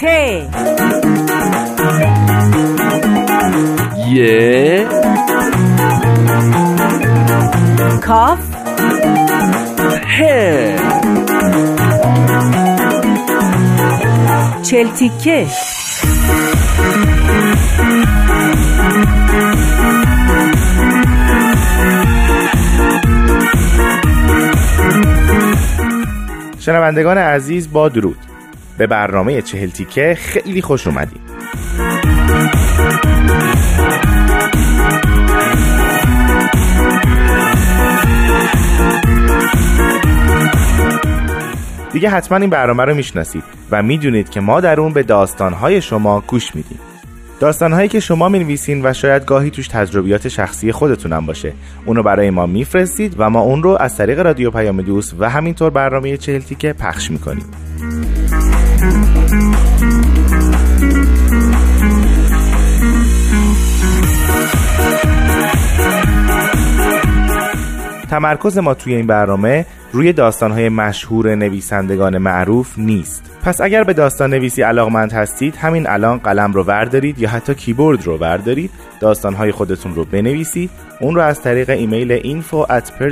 ت یه کاف ه چلتیکه شنوندگان عزیز با درود. به برنامه چهل تیکه خیلی خوش اومدید. دیگه حتما این برنامه رو می‌شناسید و می‌دونید که ما در اون به داستانهای شما گوش میدیم. داستانهایی که شما می‌نویسین و شاید گاهی توش تجربیات شخصی خودتونم باشه. اونو برای ما میفرستید و ما اون رو از طریق رادیو پیام دوست و همینطور برنامه چهل تیکه پخش می‌کنیم. تمرکز ما توی این برنامه روی داستانهای مشهور نویسندگان معروف نیست. پس اگر به داستان نویسی علاقمند هستید همین الان قلم رو وردارید یا حتی کیبورد رو وردارید داستانهای خودتون رو بنویسید اون رو از طریق ایمیل info at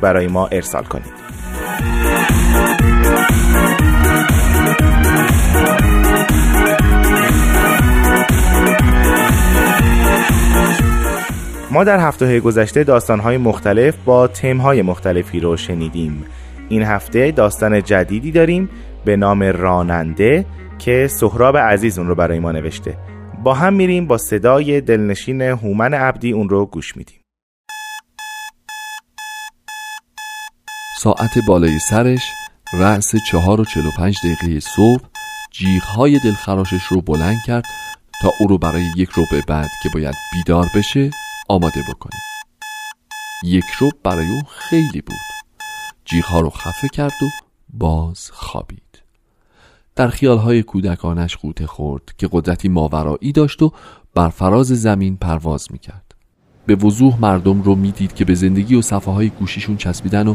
برای ما ارسال کنید. ما در هفته گذشته داستانهای مختلف با تمهای مختلفی رو شنیدیم. این هفته داستان جدیدی داریم به نام راننده که سهراب عزیز اون رو برای ما نوشته. با هم میریم با صدای دلنشین هومن عبدی اون رو گوش میدیم. ساعت بالای سرش رأس چهار و چل و پنج دقیقه صبح جیغهای دلخراشش رو بلند کرد تا او رو برای یک روبه بعد که باید بیدار بشه آماده بکنه یک رو برای او خیلی بود. جیغها رو خفه کرد و باز خوابید. در خیالهای کودکانش قوطه خورد که قدرتی ماورایی داشت و بر فراز زمین پرواز می‌کرد. به وضوح مردم رو می‌دید که به زندگی و صفحه های گوشیشون چسبیدن و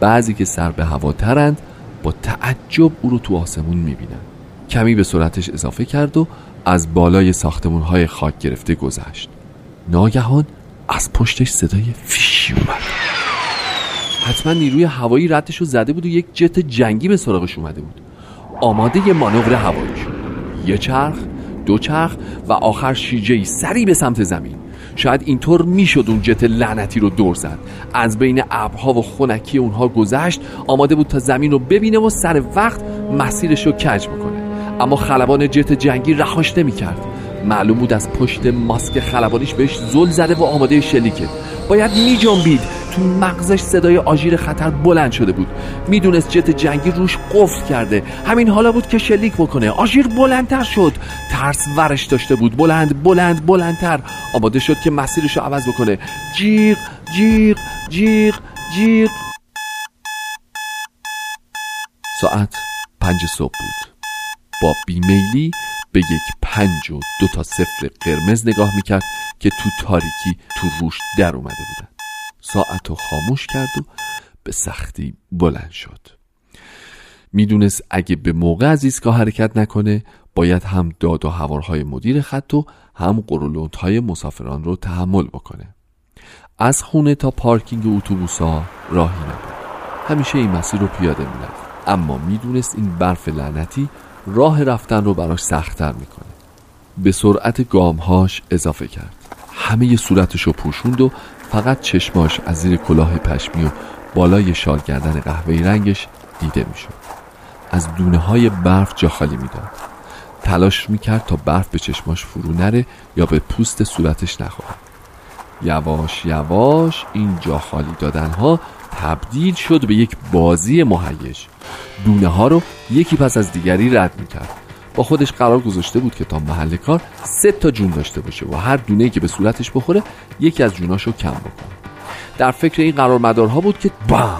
بعضی که سر به هوا ترند با تعجب او رو تو آسمون می‌بینن. کمی به سرعتش اضافه کرد و از بالای ساختمون های خاک گرفته گذشت. ناگهان از پشتش صدای فیشی اومد. حتما نیروی هوایی ردش رو زده بود و یک جت جنگی به سراغش اومده بود. آماده یه مانور هوایی شد. یه چرخ دو چرخ و آخر شیجه سری به سمت زمین. شاید اینطور می‌شد اون جت لعنتی رو دور زد. از بین ابرها و خونکی اونها گذشت. آماده بود تا زمین رو ببینه و سر وقت مسیرش رو کج بکنه. اما خلبان جت جنگی رهاش نمی‌کرد. معلوم بود از پشت ماسک خلبانیش بهش زل زده و آماده شلیکه. باید می جنبید تو مغزش صدای آژیر خطر بلند شده بود. می‌دونست جت جنگی روش قفل کرده. همین حالا بود که شلیک بکنه. آژیر بلندتر شد. ترس ورش داشته بود. بلند بلند بلندتر. آماده شد که مسیرش رو عوض بکنه. جیغ جیغ جیغ جیغ. ساعت پنج صبح بود. با بیمیلی به یک پنج و دو تا صفر قرمز نگاه می‌کرد که تو تاریکی تو روش در اومده بودن. ساعت رو خاموش کرد و به سختی بلند شد. می‌دونست اگه به موقع از ایستگاه حرکت نکنه باید هم داد و هوارهای مدیر خط و هم قرولوت های مسافران رو تحمل بکنه. از خونه تا پارکینگ اتوبوسا راهی نبود. همیشه این مسیر رو پیاده می‌رفت. اما می‌دونست این برف لعنتی راه رفتن رو براش سختتر می‌کنه. به سرعت گامهاش اضافه کرد. همه صورتش رو پوشوند و فقط چشماش از زیر کلاه پشمی و بالای شال گردن قهوه‌ای رنگش دیده می‌شد. از دونه های برف جا خالی می‌داد. تلاش می‌کرد تا برف به چشماش فرو نره یا به پوست صورتش نخورد. یواش یواش این جا خالی دادن ها تبدیل شد به یک بازی مهیج. دونه ها رو یکی پس از دیگری رد می‌کرد. با خودش قرار گذاشته بود که تا محل کار سه تا جون داشته باشه و هر دونه که به صورتش بخوره یکی از جوناشو کم بکنه. در فکر این قرار مدارها بود که بام!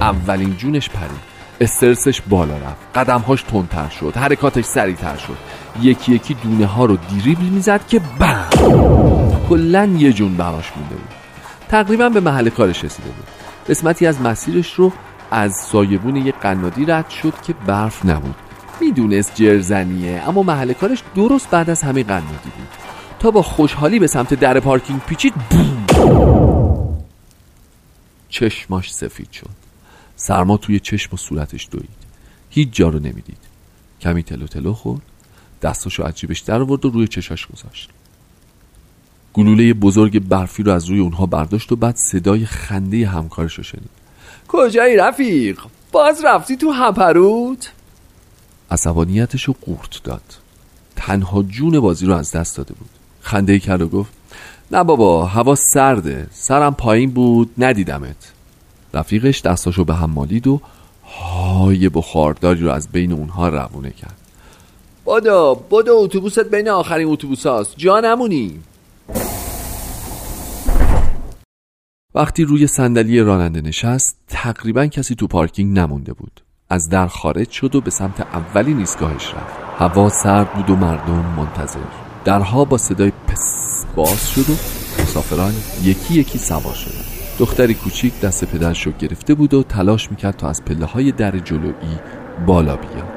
اولین جونش پرید. استرسش بالا رفت. قدمهاش تندتر شد. حرکاتش سریعتر شد. یکی یکی دونه ها رو دیریبل می‌زد که بم کلا یه جون براش مونده بود. تقریبا به محل کارش رسیده بود. قسمتی از مسیرش رو از سایبون یک قنادی رد شد که برف نبود. می‌دونست جرزنیه اما محل کارش درست بعد از همه قنادی بود تا با خوشحالی به سمت در پارکینگ پیچید بوم! چشماش سفید شد. سرما توی چشم و صورتش دوید. هیچ جا رو نمی‌دید. کمی تلو تلو خورد. دستاشو از جیبش در آورد و روی چشاش گذاشت. گلوله بزرگ برفی رو از روی اونها برداشت و بعد صدای خنده همکارش رو شنید. کجایی رفیق؟ باز رفتی تو هپروت؟ عصبانیتش رو قورت داد. تنها جون بازی رو از دست داده بود. خنده کرد و گفت نه بابا هوا سرده. سرم پایین بود ندیدمت. رفیقش دستاشو به هم مالید و های بخارداری رو از بین اونها روونه کرد. بادو بادو اتوبوست بین آخرین اتوبوس هاست جا نمونی. وقتی روی صندلی راننده نشست تقریبا کسی تو پارکینگ نمونده بود. از در خارج شد و به سمت اولین ایستگاهش رفت. هوا سرد بود و مردم منتظر. درها با صدای پس باز شد و مسافران یکی یکی سوار شدن دختری کوچیک دست پدرش رو گرفته بود و تلاش می‌کرد تا از پله های در جلویی بالا بیاد.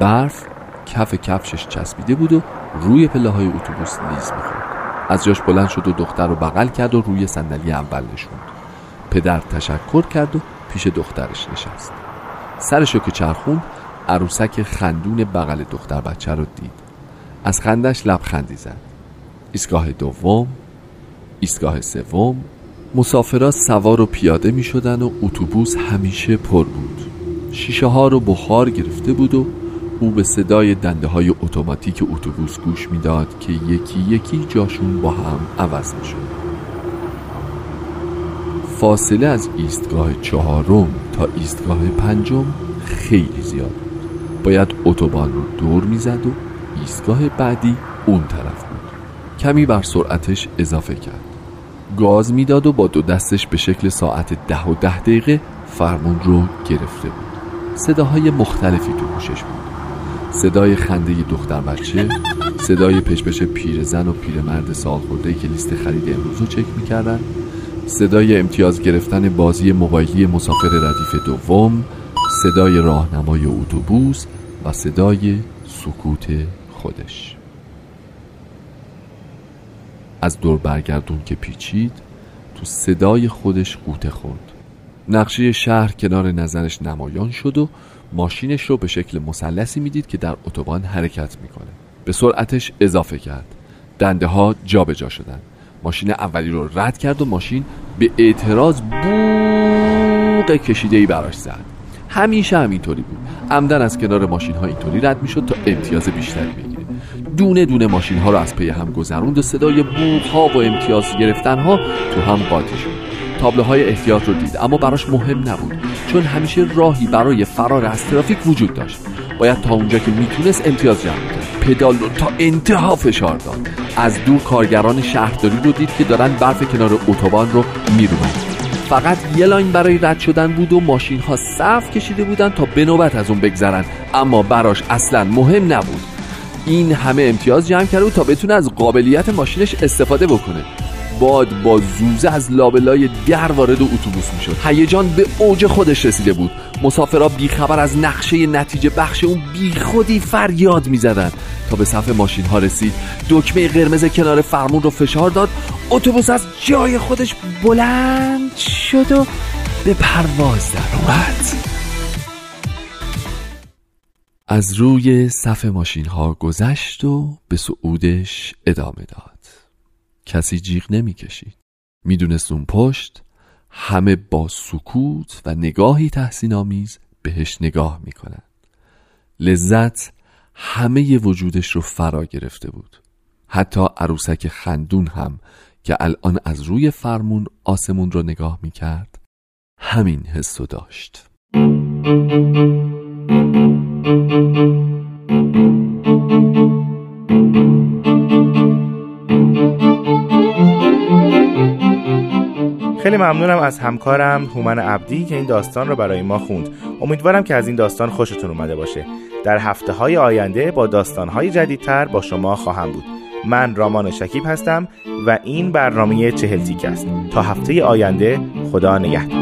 برف کف کفشش چسبیده بود و روی پله های اتوبوس لیز می‌خورد. از جاش بلند شد و دختر رو بغل کرد و روی صندلی اول نشوند. پدر تشکر کرد و پیش دخترش نشست. سرشو که چرخوند عروسک خندون بغل دختر بچه رو دید. از خندش لبخندی زد. ایستگاه دوم ایستگاه سوم مسافرا سوار و پیاده می شدن و اتوبوس همیشه پر بود. شیشه ها رو بخار گرفته بود و او به صدای دنده های اتوماتیک اتوبوس گوش می‌داد که یکی یکی جاشون با هم عوض می شد. فاصله از ایستگاه چهارم تا ایستگاه پنجم خیلی زیاد باید اتوبان رو دور می‌زد و ایستگاه بعدی اون طرف بود. کمی بر سرعتش اضافه کرد. گاز می‌داد و با دو دستش به شکل ساعت ده و ده دقیقه فرمون رو گرفته بود. صداهای مختلفی تو گوشش بود. صدای خنده دختر بچه صدای پشپش پیرزن و پیرمرد سال که لیست خرید امروز رو چک می‌کردن. صدای امتیاز گرفتن بازی موبایلی مسافر ردیف دوم صدای راهنمای اتوبوس و صدای سکوت خودش. از دور برگردون که پیچید تو صدای خودش قوطه خورد. نقشه شهر کنار نظرش نمایان شد و ماشینش رو به شکل مثلثی می‌دید که در اتوبان حرکت می‌کنه. به سرعتش اضافه کرد. دنده ها جابجا شدن. ماشین اولی رو رد کرد و ماشین به اعتراض بوق کشیده ای براش زد. همیشه همینطوری بود. عمدن از کنار ماشین ها اینطوری رد می‌شد تا امتیاز بیشتری بگیره. دونه دونه ماشین ها رو از پی هم گذروند و صدای بوق ها و امتیاز گرفتن ها تو هم قاطی شد. تابلوهای احتیاط رو دید اما براش مهم نبود چون همیشه راهی برای فرار از ترافیک وجود داشت. باید تا اونجا که می‌تونست امتیاز جمع کرد پدال رو تا انتها فشار داد. از دور کارگران شهرداری رو دید که دارن برف کنار اتوبان رو میرونن فقط یه لاین برای رد شدن بود و ماشین ها صف کشیده بودن تا به نوبت از اون بگذرن. اما براش اصلا مهم نبود. این همه امتیاز جمع کرده تا بتونه از قابلیت ماشینش استفاده بکنه. باد با زوزه از لابلای در وارد اتوبوس می‌شد. هیجان به اوج خودش رسیده بود. مسافرها بیخبر از نقشه نتیجه بخش اون بیخودی فریاد می‌زدند. تا به صف ماشین ها رسید دکمه قرمز کنار فرمون رو فشار داد. اتوبوس از جای خودش بلند شد و به پرواز در اومد. از روی صف ماشین ها گذشت و به صعودش ادامه داد. کسی جیغ نمی‌کشید. می‌دونست اون پشت همه با سکوت و نگاهی تحسین آمیز بهش نگاه می‌کنن. لذت همه وجودش رو فرا گرفته بود. حتی عروسک خندون هم که الان از روی فرمون آسمون رو نگاه می‌کرد همین حس داشت. ممنونم از همکارم هومن عبدی که این داستان رو برای ما خوند. امیدوارم که از این داستان خوشتون اومده باشه. در هفته های آینده با داستان های جدیدتر با شما خواهم بود. من رامان شکیب هستم و این برنامه چهل است. تا هفته آینده خدا نگهدار.